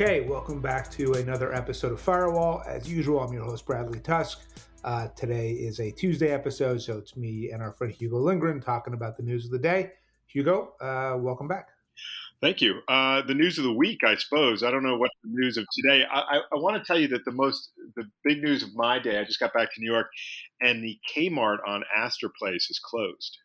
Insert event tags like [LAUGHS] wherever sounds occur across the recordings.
Okay, welcome back to another episode of Firewall. As usual, I'm your host, Bradley Tusk. Uh, today is a Tuesday episode, so it's me and our friend Hugo Lindgren talking about the news of the day. Hugo, uh, welcome back. Thank you. Uh, the news of the week, I suppose. I don't know what the news of today. I, I, I want to tell you that the most, the big news of my day. I just got back to New York, and the Kmart on Astor Place is closed.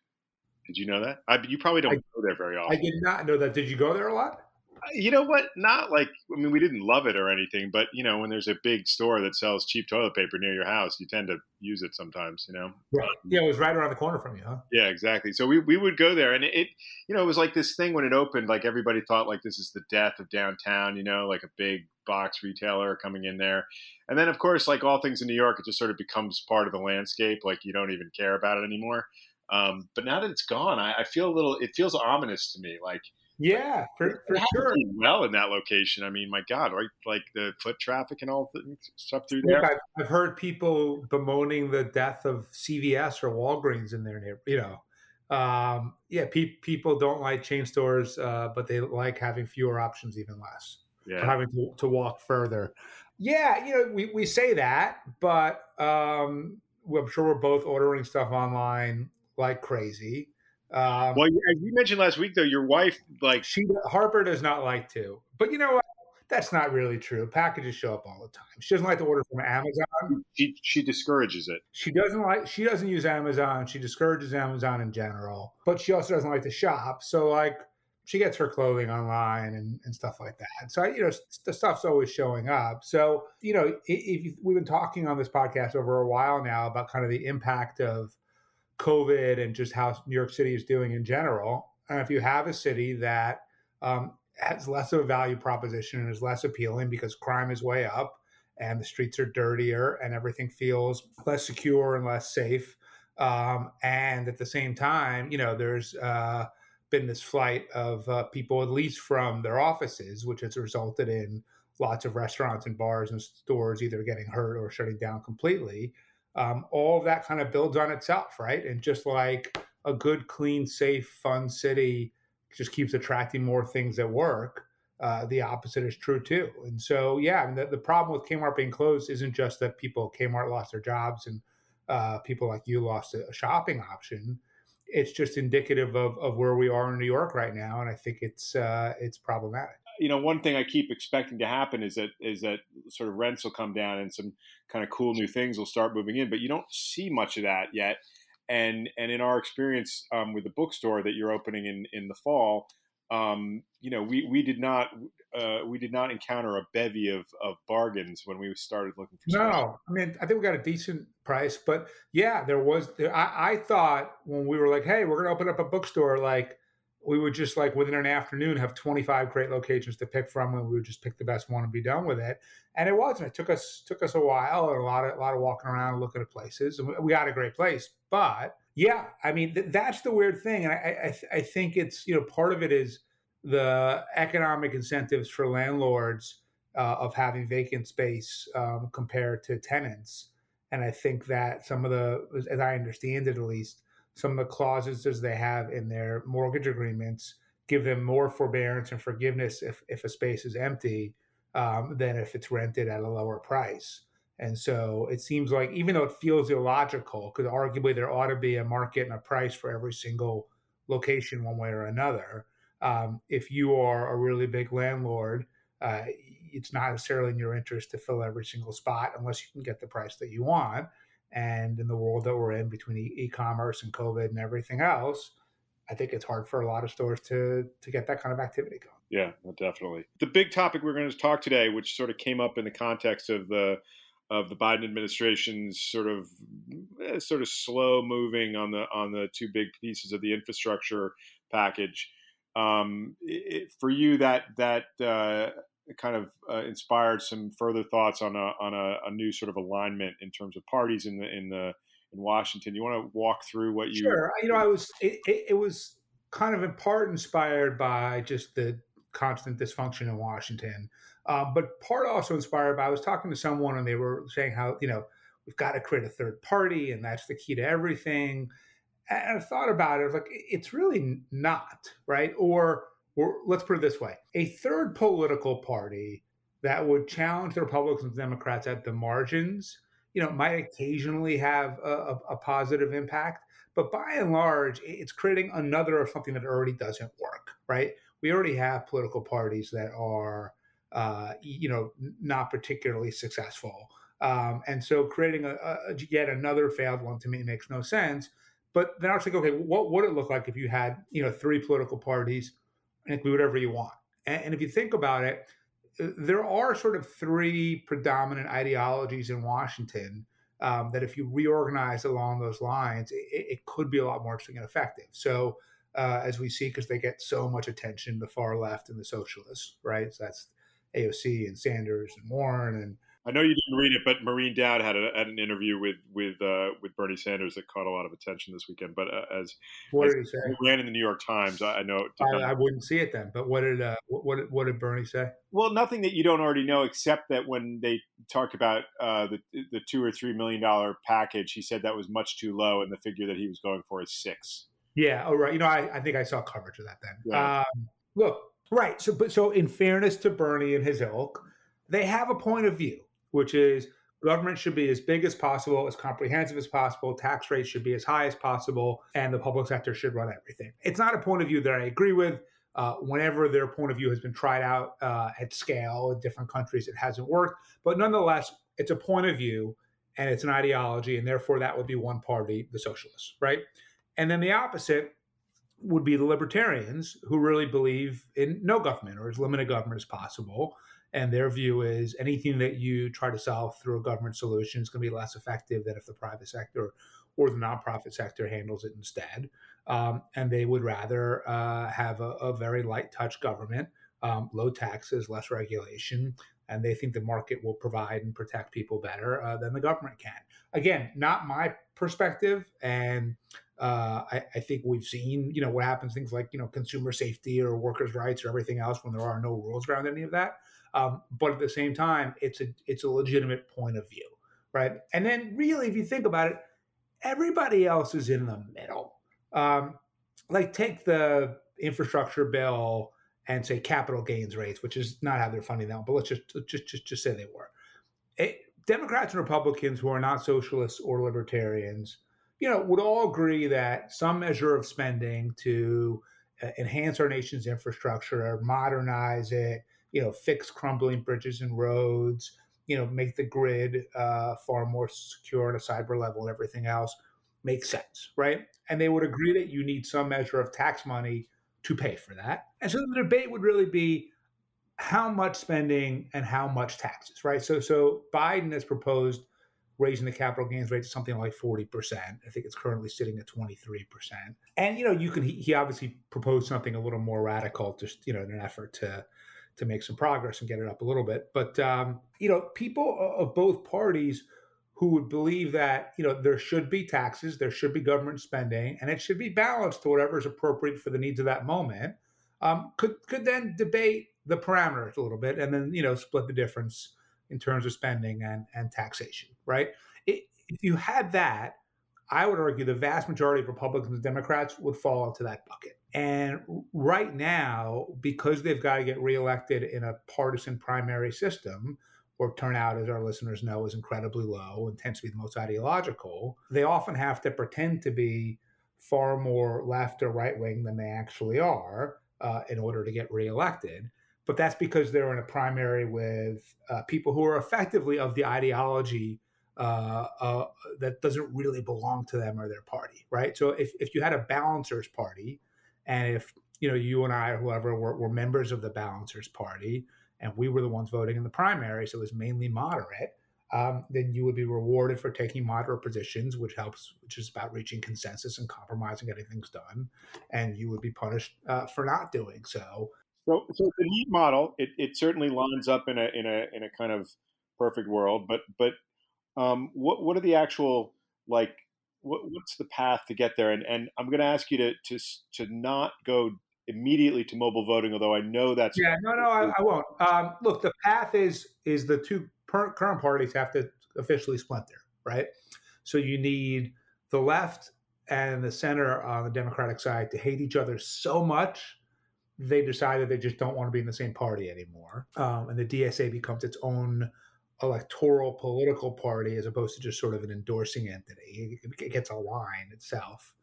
Did you know that? I, you probably don't I, go there very often. I did not know that. Did you go there a lot? You know what? Not like I mean, we didn't love it or anything, but you know, when there's a big store that sells cheap toilet paper near your house, you tend to use it sometimes. You know. Right. Yeah, it was right around the corner from you, huh? Yeah, exactly. So we we would go there, and it, you know, it was like this thing when it opened. Like everybody thought, like this is the death of downtown. You know, like a big box retailer coming in there, and then of course, like all things in New York, it just sort of becomes part of the landscape. Like you don't even care about it anymore. Um, but now that it's gone, I, I feel a little. It feels ominous to me. Like yeah, for, for sure. Well, in that location, I mean, my God, right? Like the foot traffic and all the stuff through there. I've, I've, heard people bemoaning the death of CVS or Walgreens in their neighborhood. You know, um, yeah, pe- people don't like chain stores, uh, but they like having fewer options, even less. Yeah, having to, to, walk further. Yeah, you know, we, we say that, but um, I'm sure we're both ordering stuff online like crazy. Um, well, as you mentioned last week, though, your wife like she Harper does not like to, but you know what? That's not really true. Packages show up all the time. She doesn't like to order from Amazon. She she discourages it. She doesn't like. She doesn't use Amazon. She discourages Amazon in general, but she also doesn't like to shop. So like she gets her clothing online and, and stuff like that. So you know the stuff's always showing up. So you know if, if we've been talking on this podcast over a while now about kind of the impact of COVID and just how New York City is doing in general. And if you have a city that um, has less of a value proposition and is less appealing because crime is way up and the streets are dirtier and everything feels less secure and less safe. Um, and at the same time, you know, there's uh, been this flight of uh, people, at least from their offices, which has resulted in lots of restaurants and bars and stores either getting hurt or shutting down completely um, all that kind of builds on itself, right? And just like a good, clean, safe, fun city just keeps attracting more things that work, uh, the opposite is true too. And so, yeah, the, the, problem with Kmart being closed isn't just that people Kmart lost their jobs and uh, people like you lost a shopping option. It's just indicative of, of where we are in New York right now, and I think it's uh, it's problematic you know, one thing I keep expecting to happen is that is that sort of rents will come down and some kind of cool new things will start moving in, but you don't see much of that yet. And and in our experience um, with the bookstore that you're opening in in the fall, um, you know, we we did not uh, we did not encounter a bevy of of bargains when we started looking for. No, I mean, I think we got a decent price, but yeah, there was. I, I thought when we were like, hey, we're going to open up a bookstore, like we would just like within an afternoon have 25 great locations to pick from and we would just pick the best one and be done with it. And it wasn't. It took us took us a while and a lot of a lot of walking around and looking at places and we got a great place. But yeah i mean th- that's the weird thing and I, I, I think it's you know part of it is the economic incentives for landlords uh, of having vacant space um, compared to tenants. And i think that some of the as i understand it at least some of the clauses as they have in their mortgage agreements give them more forbearance and forgiveness if, if a space is empty um, than if it's rented at a lower price. And so it seems like, even though it feels illogical, because arguably there ought to be a market and a price for every single location, one way or another. Um, if you are a really big landlord, uh, it's not necessarily in your interest to fill every single spot unless you can get the price that you want. And in the world that we're in between e commerce and COVID and everything else, I think it's hard for a lot of stores to to get that kind of activity going. Yeah, definitely. The big topic we're going to talk today, which sort of came up in the context of the of the Biden administration's sort of eh, sort of slow moving on the on the two big pieces of the infrastructure package. Um, it, for you, that that uh, kind of uh, inspired some further thoughts on a on a, a, new sort of alignment in terms of parties in the in the in Washington. You want to walk through what you? Sure. You know, I was it, it, it was kind of in part inspired by just the constant dysfunction in Washington, uh, but part also inspired by I was talking to someone and they were saying how you know we've got to create a third party and that's the key to everything. And I thought about it, I was like, it's really not right or or let's put it this way a third political party that would challenge the Republicans and Democrats at the margins. You know, might occasionally have a, a, a positive impact, but by and large, it's creating another of something that already doesn't work, right? We already have political parties that are, uh, you know, not particularly successful. Um, and so creating a, a, yet another failed one to me makes no sense. But then I was like, okay, what would it look like if you had, you know, three political parties and do whatever you want? And, and if you think about it, uh, there are sort of three predominant ideologies in Washington um, that if you reorganize along those lines, it, it, could be a lot more interesting and effective. So, uh, as we see, because they get so much attention, the far left and the socialists, right? So that's AOC and Sanders and Warren and I know you didn't read it, but Maureen Dowd had, a, had an interview with with uh, with Bernie Sanders that caught a lot of attention this weekend. But uh, as what as did he say? ran in the New York Times, I, I know. I, I, wouldn't see it then. But what did uh, what, what did Bernie say? Well, nothing that you don't already know, except that when they talked about uh, the the two or three million dollar package, he said that was much too low, and the figure that he was going for is six. Yeah. Oh, right. You know, I, I think I saw coverage of that then. Yeah. Um, look, right. So, but so in fairness to Bernie and his ilk, they have a point of view, which is Government should be as big as possible, as comprehensive as possible. Tax rates should be as high as possible, and the public sector should run everything. It's not a point of view that I agree with. Uh, whenever their point of view has been tried out uh, at scale in different countries, it hasn't worked. But nonetheless, it's a point of view and it's an ideology, and therefore that would be one party, the socialists, right? And then the opposite would be the libertarians who really believe in no government or as limited government as possible and their view is anything that you try to solve through a government solution is going to be less effective than if the private sector or the nonprofit sector handles it instead. Um, and they would rather uh, have a, a, very light touch government, um, low taxes, less regulation, and they think the market will provide and protect people better uh, than the government can. Again, not my perspective, and uh, I, I, think we've seen, you know, what happens, things like, you know, consumer safety or workers' rights or everything else when there are no rules around any of that. Um, but at the same time, it's a it's a legitimate point of view, right? And then really, if you think about it, everybody else is in the middle. Um, like take the infrastructure bill and say capital gains rates, which is not how they're funding that, but let's just just just just say they were. It, Democrats and Republicans who are not socialists or libertarians, you know, would all agree that some measure of spending to uh, enhance our nation's infrastructure, or modernize it, you know, fix crumbling bridges and roads, you know, make the grid uh, far more secure on a cyber level and everything else makes sense, right? And they would agree that you need some measure of tax money to pay for that. And so the debate would really be how much spending and how much taxes, right? So so Biden has proposed raising the capital gains rate to something like 40%. I think it's currently sitting at 23%. And you know, you can he, he obviously proposed something a little more radical just, you know, in an effort to to make some progress and get it up a little bit. But um, you know, people of both parties who would believe that you know there should be taxes, there should be government spending, and it should be balanced to whatever is appropriate for the needs of that moment, um, could could then debate the parameters a little bit, and then you know split the difference in terms of spending and and taxation. Right? It, if you had that, I would argue the vast majority of Republicans and Democrats would fall into that bucket. And right now, because they've got to get reelected in a partisan primary system, where turnout, as our listeners know, is incredibly low and tends to be the most ideological, they often have to pretend to be far more left or right wing than they actually are uh, in order to get reelected. But that's because they're in a primary with uh, people who are effectively of the ideology uh, uh, that doesn't really belong to them or their party, right? So if, if you had a balancers party, and if you know you and I or whoever were, were members of the balancers party, and we were the ones voting in the primary, so it was mainly moderate, um, then you would be rewarded for taking moderate positions, which helps, which is about reaching consensus and compromise and getting things done, and you would be punished uh, for not doing so. So, so the neat model, it, it certainly lines up in a in a in a kind of perfect world, but but um, what what are the actual like? What, what's the path to get there? And and I'm going to ask you to to to not go immediately to mobile voting, although I know that's yeah. No, no, I, I won't. Um, look, the path is is the two current parties have to officially splinter, right? So you need the left and the center on the Democratic side to hate each other so much they decided they just don't want to be in the same party anymore. Um, and the DSA becomes its own electoral political party as opposed to just sort of an endorsing entity. It, gets a line itself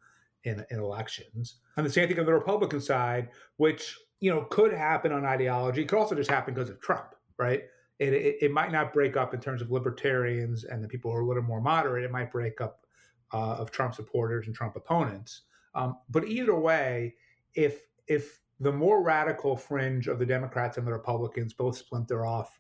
in, in elections. And the same thing on the Republican side, which you know could happen on ideology, could also just happen because of Trump, right? It, it, it, might not break up in terms of libertarians and the people who are a little more moderate. It might break up uh, of Trump supporters and Trump opponents. Um, but either way, if if the more radical fringe of the Democrats and the Republicans both splinter off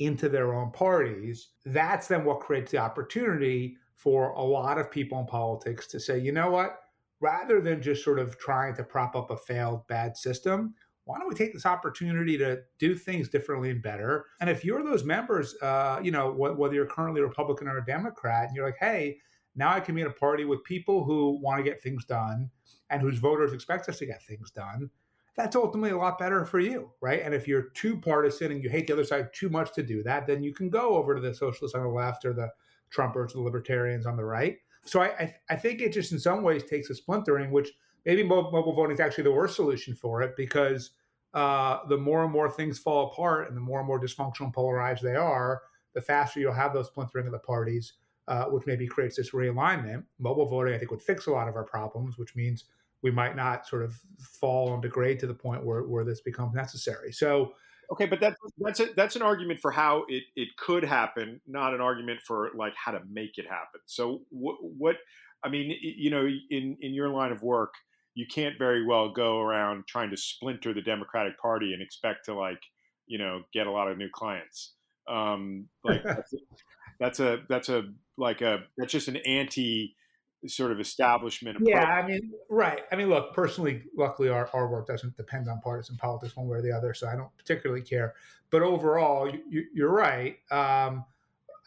into their own parties, that's then what creates the opportunity for a lot of people in politics to say, you know what, rather than just sort of trying to prop up a failed bad system, why don't we take this opportunity to do things differently and better? And if you're those members, uh, you know, wh- whether you're currently Republican or a Democrat, and you're like, hey, now I can be in a party with people who want to get things done and whose voters expect us to get things done that's ultimately a lot better for you, right? And if you're too partisan and you hate the other side too much to do that, then you can go over to the socialists on the left or the Trumpers, the libertarians on the right. So I, I, I think it just in some ways takes a splintering, which maybe mobile voting is actually the worst solution for it because uh, the more and more things fall apart and the more and more dysfunctional and polarized they are, the faster you'll have those splintering of the parties, uh, which maybe creates this realignment. Mobile voting, I think, would fix a lot of our problems, which means we might not sort of fall and degrade to the point where, where this becomes necessary. So, okay, but that's that's a, that's an argument for how it, it could happen, not an argument for like how to make it happen. So, what, what I mean, you know, in in your line of work, you can't very well go around trying to splinter the Democratic Party and expect to like you know get a lot of new clients. Um, like [LAUGHS] that's, a, that's a that's a like a that's just an anti sort of establishment approach. Yeah, I mean, right. I mean, look, personally, luckily, our, our work doesn't depend on partisan politics one way or the other, so I don't particularly care. But overall, you, are right. Um,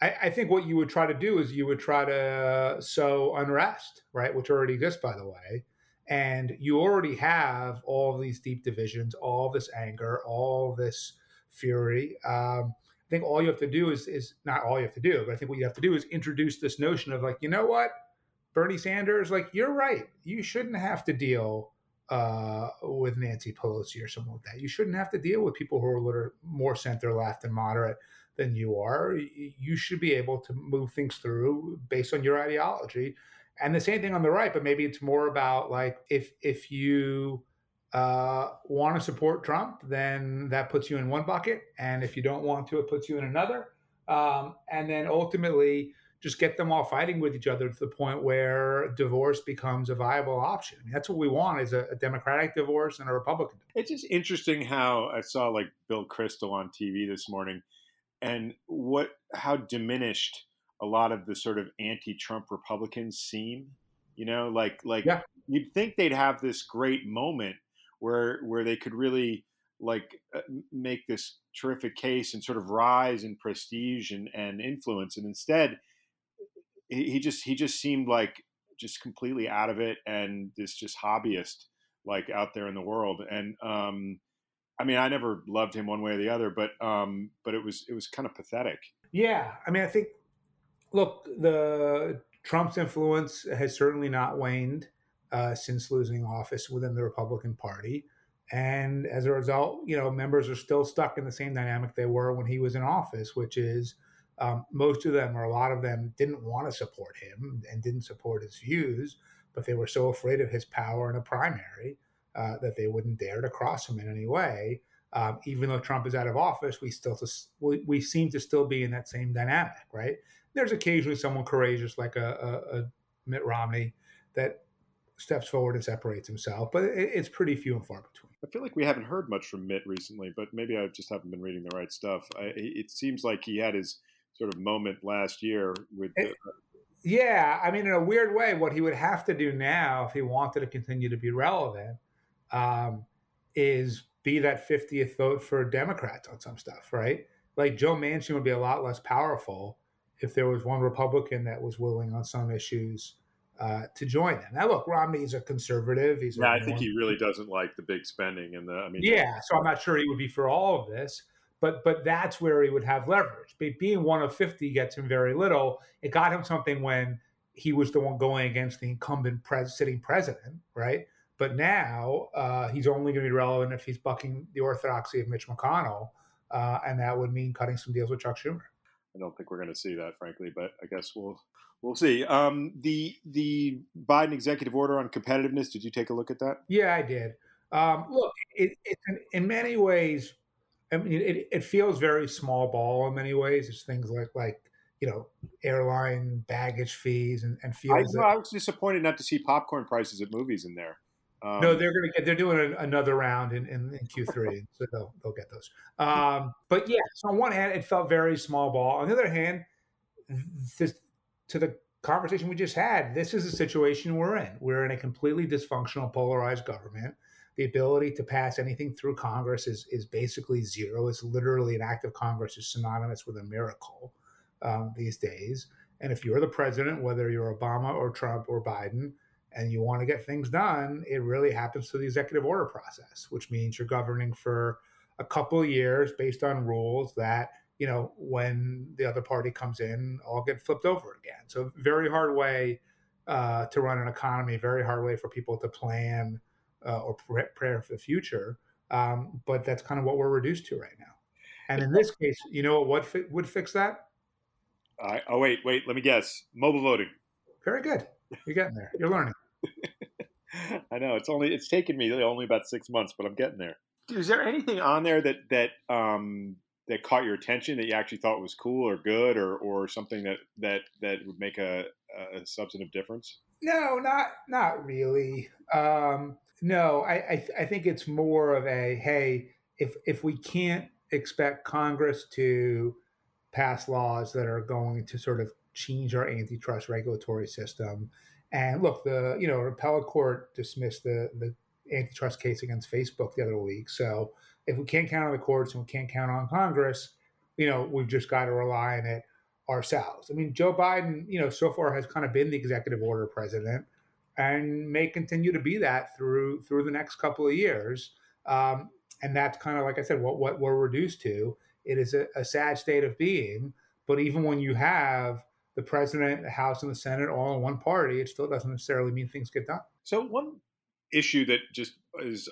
I, I, think what you would try to do is you would try to sow unrest, right, which already exists, by the way. And you already have all these deep divisions, all this anger, all this fury. Um, I think all you have to do is is not all you have to do, but I think what you have to do is introduce this notion of like, you know what? Bernie Sanders, like you're right. You shouldn't have to deal uh, with Nancy Pelosi or something like that. You shouldn't have to deal with people who are a little more center left and moderate than you are. You should be able to move things through based on your ideology. And the same thing on the right, but maybe it's more about like if if you uh, want to support Trump, then that puts you in one bucket, and if you don't want to, it puts you in another. Um, and then ultimately, just get them all fighting with each other to the point where divorce becomes a viable option. I mean, that's what we want is a, a, Democratic divorce and a Republican. It's just interesting how I saw like Bill Kristol on TV this morning and what how diminished a lot of the sort of anti-Trump Republicans seem. You know, like like yeah. you'd think they'd have this great moment where where they could really like uh, make this terrific case and sort of rise in prestige and, and influence and instead he, he just he just seemed like just completely out of it and this just hobbyist like out there in the world and um I mean, I never loved him one way or the other, but um, but it was it was kind of pathetic. Yeah, I mean, I think look, the Trump's influence has certainly not waned uh, since losing office within the Republican Party, and as a result, you know, members are still stuck in the same dynamic they were when he was in office, which is um, most of them, or a lot of them, didn't want to support him and didn't support his views, but they were so afraid of his power in a primary uh, that they wouldn't dare to cross him in any way. Um, even though Trump is out of office, we still we, we seem to still be in that same dynamic, right? There's occasionally someone courageous like a, a, a Mitt Romney that steps forward and separates himself, but it, it's pretty few and far between. I feel like we haven't heard much from Mitt recently, but maybe I just haven't been reading the right stuff. I, it seems like he had his sort of moment last year with. The, it, yeah, I mean, in a weird way, what he would have to do now if he wanted to continue to be relevant um, is be that 50th vote for Democrats on some stuff, right? Like Joe Manchin would be a lot less powerful if there was one Republican that was willing on some issues uh, to join them. Now, look, Romney's a conservative. He's yeah, I think he really doesn't like the big spending and the. I mean, yeah, so I'm not sure he would be for all of this but but that's where he would have leverage. But being one of 50 gets him very little. It got him something when he was the one going against the incumbent pres- sitting president, right? But now uh, he's only going to be relevant if he's bucking the orthodoxy of Mitch McConnell, uh, and that would mean cutting some deals with Chuck Schumer. I don't think we're going to see that, frankly, but I guess we'll we'll see. Um, the the Biden executive order on competitiveness. Did you take a look at that? Yeah, I did. Um, look, it, it, in many ways, I mean, it, it feels very small ball in many ways. It's things like like you know airline baggage fees and, and feels. I, that, I was disappointed not to see popcorn prices at movies in there. Um, no, they're going to get. They're doing a, another round in, in, in Q3, [LAUGHS] so they'll they'll get those. Um, but yeah, so on one hand, it felt very small ball. On the other hand, this, to the conversation we just had, this is a situation we're in. We're in a completely dysfunctional, polarized government. The ability to pass anything through Congress is is basically zero. It's literally an act of Congress is synonymous with a miracle um, these days. And if you're the president, whether you're Obama or Trump or Biden, and you want to get things done, it really happens through the executive order process, which means you're governing for a couple years based on rules that, you know, when the other party comes in, all get flipped over again. So, very hard way uh, to run an economy, very hard way for people to plan uh, or prayer for the future. Um, but that's kind of what we're reduced to right now. And in this case, you know what fi- would fix that? Uh, oh wait, wait. Let me guess. Mobile voting. Very good. You're getting there. You're learning. [LAUGHS] I know it's only it's taken me only about six months, but I'm getting there. Is there anything on there that that um, that caught your attention that you actually thought was cool or good or or something that that that would make a, a substantive difference? No, not not really. Um, no, I, I I think it's more of a hey, if if we can't expect Congress to pass laws that are going to sort of change our antitrust regulatory system and look, the you know appellate court dismissed the the antitrust case against Facebook the other week. So if we can't count on the courts and we can't count on Congress, you know we've just got to rely on it ourselves. I mean, Joe Biden, you know, so far has kind of been the executive order president and may continue to be that through through the next couple of years. Um, and that's kind of like I said, what what we're reduced to. It is a, a sad state of being. But even when you have the president, the House, and the Senate all in one party, it still doesn't necessarily mean things get done. So one issue that just is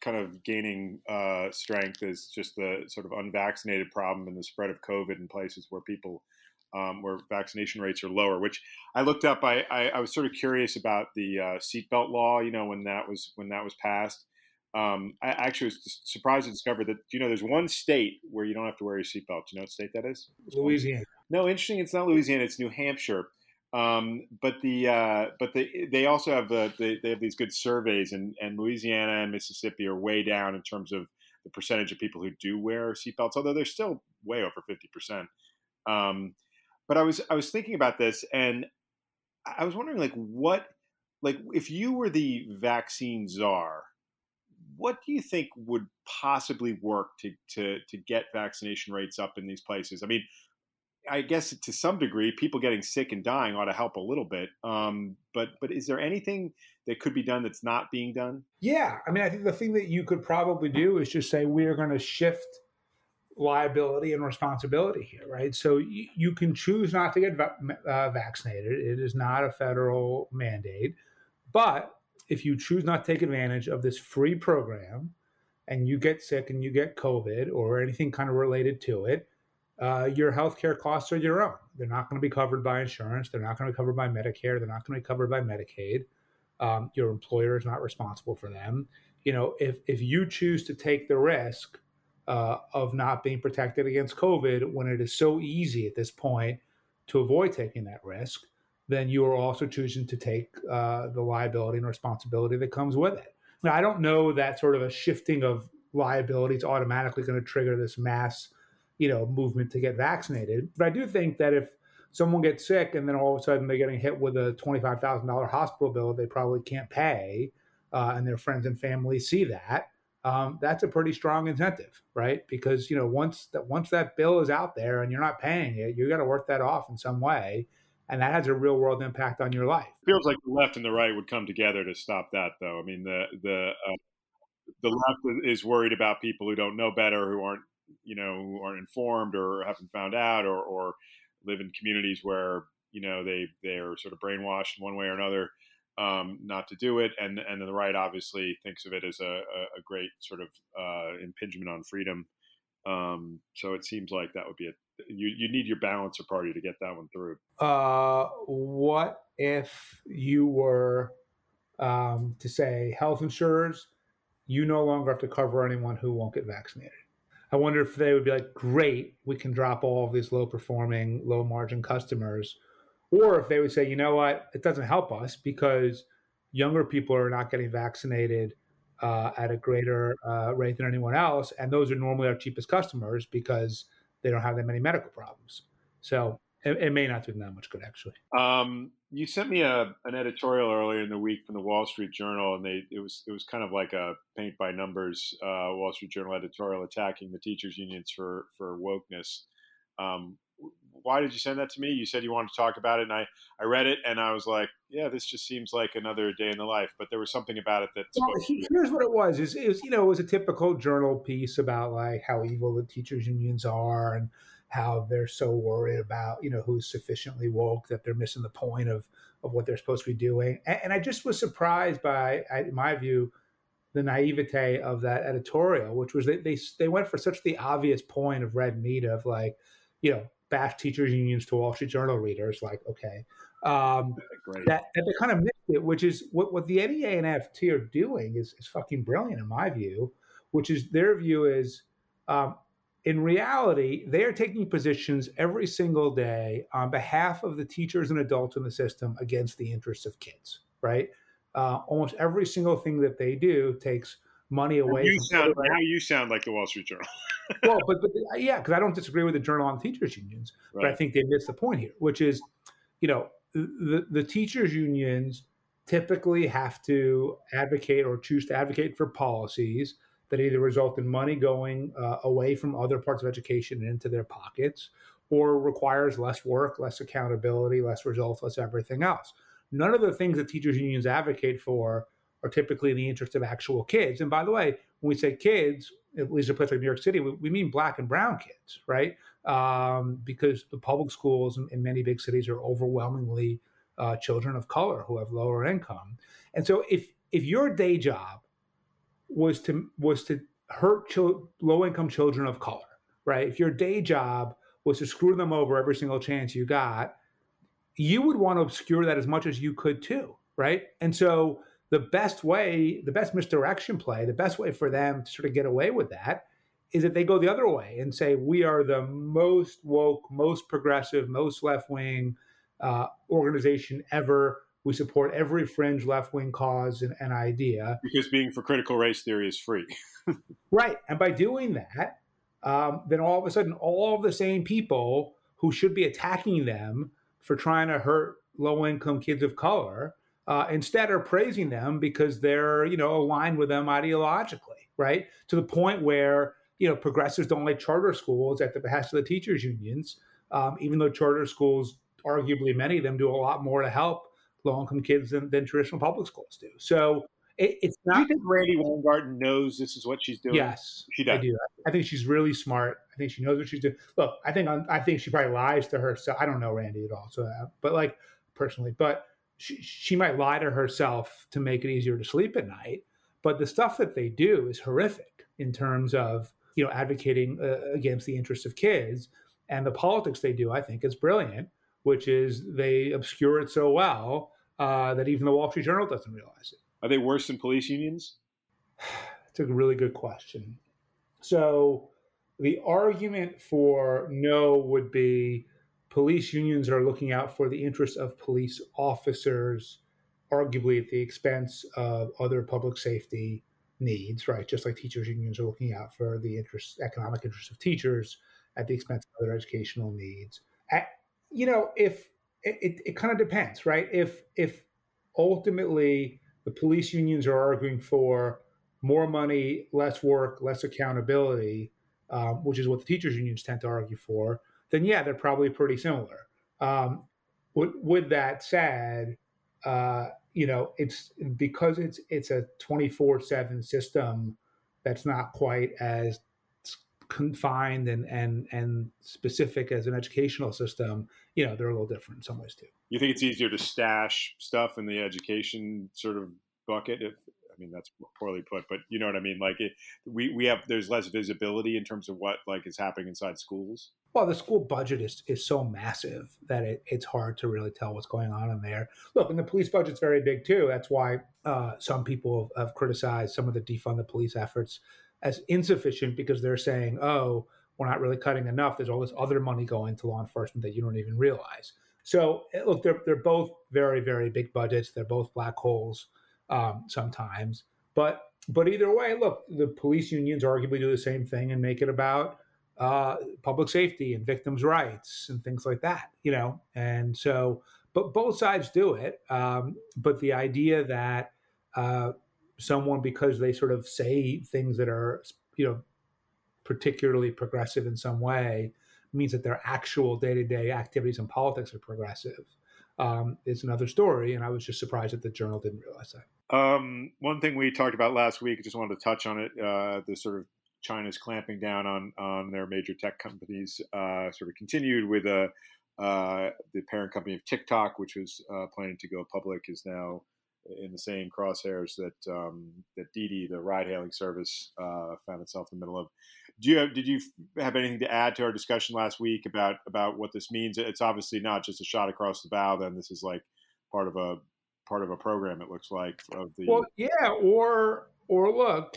kind of gaining uh, strength is just the sort of unvaccinated problem and the spread of COVID in places where people um, where vaccination rates are lower. Which I looked up. I, I, I was sort of curious about the uh, seatbelt law. You know, when that was when that was passed. Um, I actually was surprised to discover that you know there's one state where you don't have to wear your seatbelt. Do you know what state that is? Louisiana. No, interesting. It's not Louisiana. It's New Hampshire. Um, but the uh, but the, they also have the they, they have these good surveys, and, and Louisiana and Mississippi are way down in terms of the percentage of people who do wear seatbelts, although they're still way over fifty percent. Um, but I was I was thinking about this, and I was wondering like what like if you were the vaccine czar, what do you think would possibly work to to to get vaccination rates up in these places? I mean, I guess to some degree, people getting sick and dying ought to help a little bit. Um, but but is there anything that could be done that's not being done? Yeah, I mean, I think the thing that you could probably do is just say we are going to shift liability and responsibility here, right? So you, you can choose not to get va- uh, vaccinated. It is not a federal mandate, but if you choose not to take advantage of this free program, and you get sick and you get COVID or anything kind of related to it uh, your healthcare costs are your own. They're not going to be covered by insurance. They're not going to be covered by Medicare. They're not going to be covered by Medicaid. Um, your employer is not responsible for them. You know, if if you choose to take the risk uh, of not being protected against COVID when it is so easy at this point to avoid taking that risk, then you are also choosing to take uh, the liability and responsibility that comes with it. Now, I don't know that sort of a shifting of liability is automatically going to trigger this mass you know movement to get vaccinated. But I do think that if someone gets sick and then all of a sudden they're getting hit with a twenty five thousand dollar hospital bill they probably can't pay, uh, and their friends and family see that. Um, that's a pretty strong incentive, right? Because you know once that once that bill is out there and you're not paying it, you got to work that off in some way, and that has a real world impact on your life. Feels like the left and the right would come together to stop that, though. I mean, the the uh, the left is worried about people who don't know better, who aren't you know who aren't informed or haven't found out or, or live in communities where you know they they're sort of brainwashed in one way or another um, not to do it, and and the right obviously thinks of it as a, a great sort of uh, impingement on freedom. Um, so it seems like that would be a you you need your balancer party to get that one through. Uh, what if you were um, to say health insurers, you no longer have to cover anyone who won't get vaccinated? I wonder if they would be like, great, we can drop all of these low performing, low margin customers or if they would say, you know what, it doesn't help us because younger people are not getting vaccinated uh, at a greater uh, rate than anyone else, and those are normally our cheapest customers because they don't have that many medical problems. So it, it may not do them that much good, actually. Um, you sent me a, an editorial earlier in the week from the Wall Street Journal, and they it was it was kind of like a paint by numbers uh, Wall Street Journal editorial attacking the teachers unions for for wokeness. Um, why did you send that to me? You said you wanted to talk about it, and I, I read it, and I was like, yeah, this just seems like another day in the life. But there was something about it that. Well, here's what it was: is it was you know it was a typical journal piece about like how evil the teachers unions are and how they're so worried about you know who's sufficiently woke that they're missing the point of of what they're supposed to be doing. And, and I just was surprised by, in my view, the naivete of that editorial, which was they, they they went for such the obvious point of red meat of like, you know, bash teachers unions to Wall Street Journal readers, like okay, um, that, that they kind of missed it, which is what what the NEA and AFT are doing is is fucking brilliant in my view, which is their view is. Um, in reality, they are taking positions every single day on behalf of the teachers and adults in the system against the interests of kids, right? Uh, almost every single thing that they do takes money away. You sound, now you sound like the Wall Street Journal. [LAUGHS] well, but, but yeah, because I don't disagree with the Journal on Teachers Unions, right. but I think they miss the point here, which is, you know, the, the teachers unions typically have to advocate or choose to advocate for policies that either result in money going uh, away from other parts of education and into their pockets or requires less work, less accountability, less results, less everything else. None of the things that teachers unions advocate for are typically in the interest of actual kids. And by the way, when we say kids, at least a place like New York City, we, we mean black and brown kids, right? Um, because the public schools in, in, many big cities are overwhelmingly uh, children of color who have lower income. And so if if your day job was to was to hurt low income children of color, right? If your day job was to screw them over every single chance you got, you would want to obscure that as much as you could too, right? And so the best way, the best misdirection play, the best way for them to sort of get away with that is that they go the other way and say, we are the most woke, most progressive, most left wing uh, organization ever. We support every fringe left wing cause and, and, idea. Because being for critical race theory is free. [LAUGHS] right. And by doing that, um, then all of a sudden, all of the same people who should be attacking them for trying to hurt low income kids of color uh, instead are praising them because they're you know aligned with them ideologically, right? To the point where you know progressives don't like charter schools at the behest of the teachers unions, um, even though charter schools, arguably many of them, do a lot more to help low income kids than, than traditional public schools do. So it, it's not. Do you think Randi Weingarten knows this is what she's doing? Yes, she does. I do. I think she's really smart. I think she knows what she's doing. Look, I think I think she probably lies to herself. I don't know Randi at all, so uh, but like personally, but she, she might lie to herself to make it easier to sleep at night. But the stuff that they do is horrific in terms of you know advocating uh, against the interests of kids, and the politics they do, I think, is brilliant. Which is they obscure it so well uh, that even the Wall Street Journal doesn't realize it. Are they worse than police unions? [SIGHS] It's a really good question. So the argument for no would be police unions are looking out for the interests of police officers, arguably at the expense of other public safety needs, right? Just like teachers unions are looking out for the interests, economic interests of teachers at the expense of other educational needs. At, you know, if it, it, it kind of depends, right? If if ultimately the police unions are arguing for more money, less work, less accountability, um, which is what the teachers unions tend to argue for, then yeah, they're probably pretty similar. Um, with, with, that said, uh, you know, it's because it's it's a twenty four seven system that's not quite as confined and and and specific as an educational system, you know, they're a little different in some ways too. You think it's easier to stash stuff in the education sort of bucket? If I mean that's poorly put, but you know what I mean. Like it, we we have there's less visibility in terms of what like is happening inside schools. Well, the school budget is is so massive that it, it's hard to really tell what's going on in there. Look, and the police budget's very big too. That's why uh, some people have criticized some of the defund the police efforts as insufficient because they're saying, oh, we're not really cutting enough. There's all this other money going to law enforcement that you don't even realize. So eh, look, they're they're both very very big budgets. They're both black holes um, sometimes. But but either way, look, the police unions arguably do the same thing and make it about uh, public safety and victims' rights and things like that. You know, and so but both sides do it. Um, but the idea that uh, someone because they sort of say things that are you know particularly progressive in some way means that their actual day-to-day activities and politics are progressive um, is another story and i was just surprised that the journal didn't realize that um, one thing we talked about last week I just wanted to touch on it uh, the sort of china's clamping down on on their major tech companies uh, sort of continued with a uh, the parent company of tiktok which was uh, planning to go public is now in the same crosshairs that um, that Didi, the ride-hailing service, uh, found itself in the middle of. Do you have, did you have anything to add to our discussion last week about about what this means? It's obviously not just a shot across the bow. Then this is like part of a part of a program. It looks like of the. Well, yeah, or or look,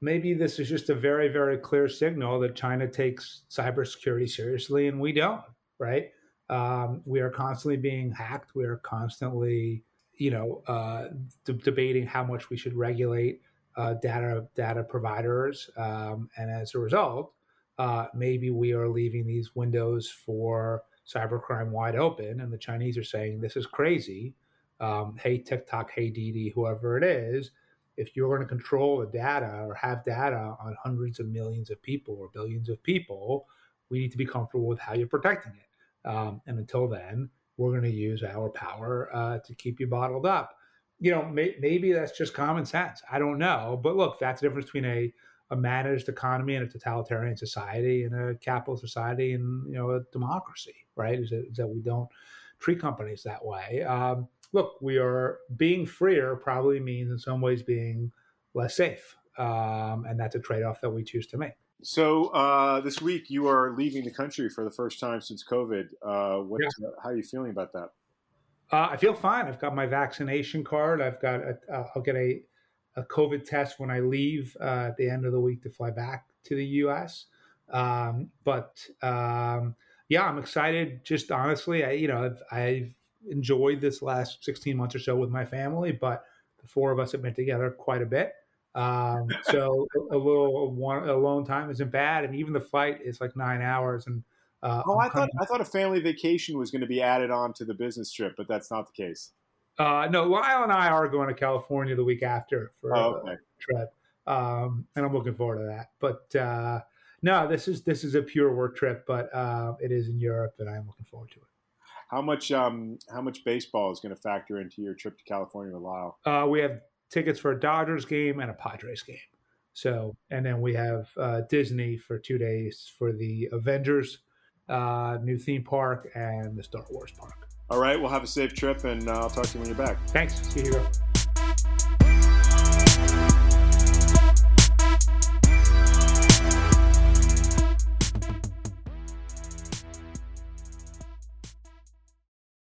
maybe this is just a very very clear signal that China takes cybersecurity seriously and we don't. Right? Um, we are constantly being hacked. We are constantly you know, uh, d- debating how much we should regulate uh, data data providers, um, and as a result, uh, maybe we are leaving these windows for cybercrime wide open, and the Chinese are saying this is crazy. Um, hey TikTok, hey Didi, whoever it is, if you're going to control the data or have data on hundreds of millions of people or billions of people, we need to be comfortable with how you're protecting it. Um, and until then, we're going to use our power uh, to keep you bottled up. You know, may, maybe that's just common sense. I don't know, but look, that's the difference between a a managed economy and a totalitarian society and a capitalist society and you know a democracy, right? Is that, is that we don't treat companies that way. Um, look, we are being freer probably means in some ways being less safe, um, and that's a trade off that we choose to make. So uh, this week you are leaving the country for the first time since COVID. Uh, what, yeah. uh, how are you feeling about that? Uh, I feel fine. I've got my vaccination card. I've got a, uh, I'll get a, a COVID test when I leave uh, at the end of the week to fly back to the U.S. Um, but um, yeah, I'm excited. Just honestly, I you know I've, I've enjoyed this last 16 months or so with my family, but the four of us have been together quite a bit. Um, [LAUGHS] so a little one alone time isn't bad, and even the flight is like nine hours. And uh, oh, i thought I thought a family vacation was going to be added on to the business trip, but that's not the case. Uh, no, Lyle and I are going to California the week after for oh, okay. a trip, um, and I'm looking forward to that. But uh, no, this is this is a pure work trip, but uh, it is in Europe, and I'm looking forward to it. How much um, how much baseball is going to factor into your trip to California with Lyle? Uh, we have tickets for a Dodgers game and a Padres game. So, and then we have uh, Disney for two days for the Avengers uh, new theme park and the Star Wars park. All right, we'll have a safe trip, and uh, I'll talk to you when you're back. Thanks. See you.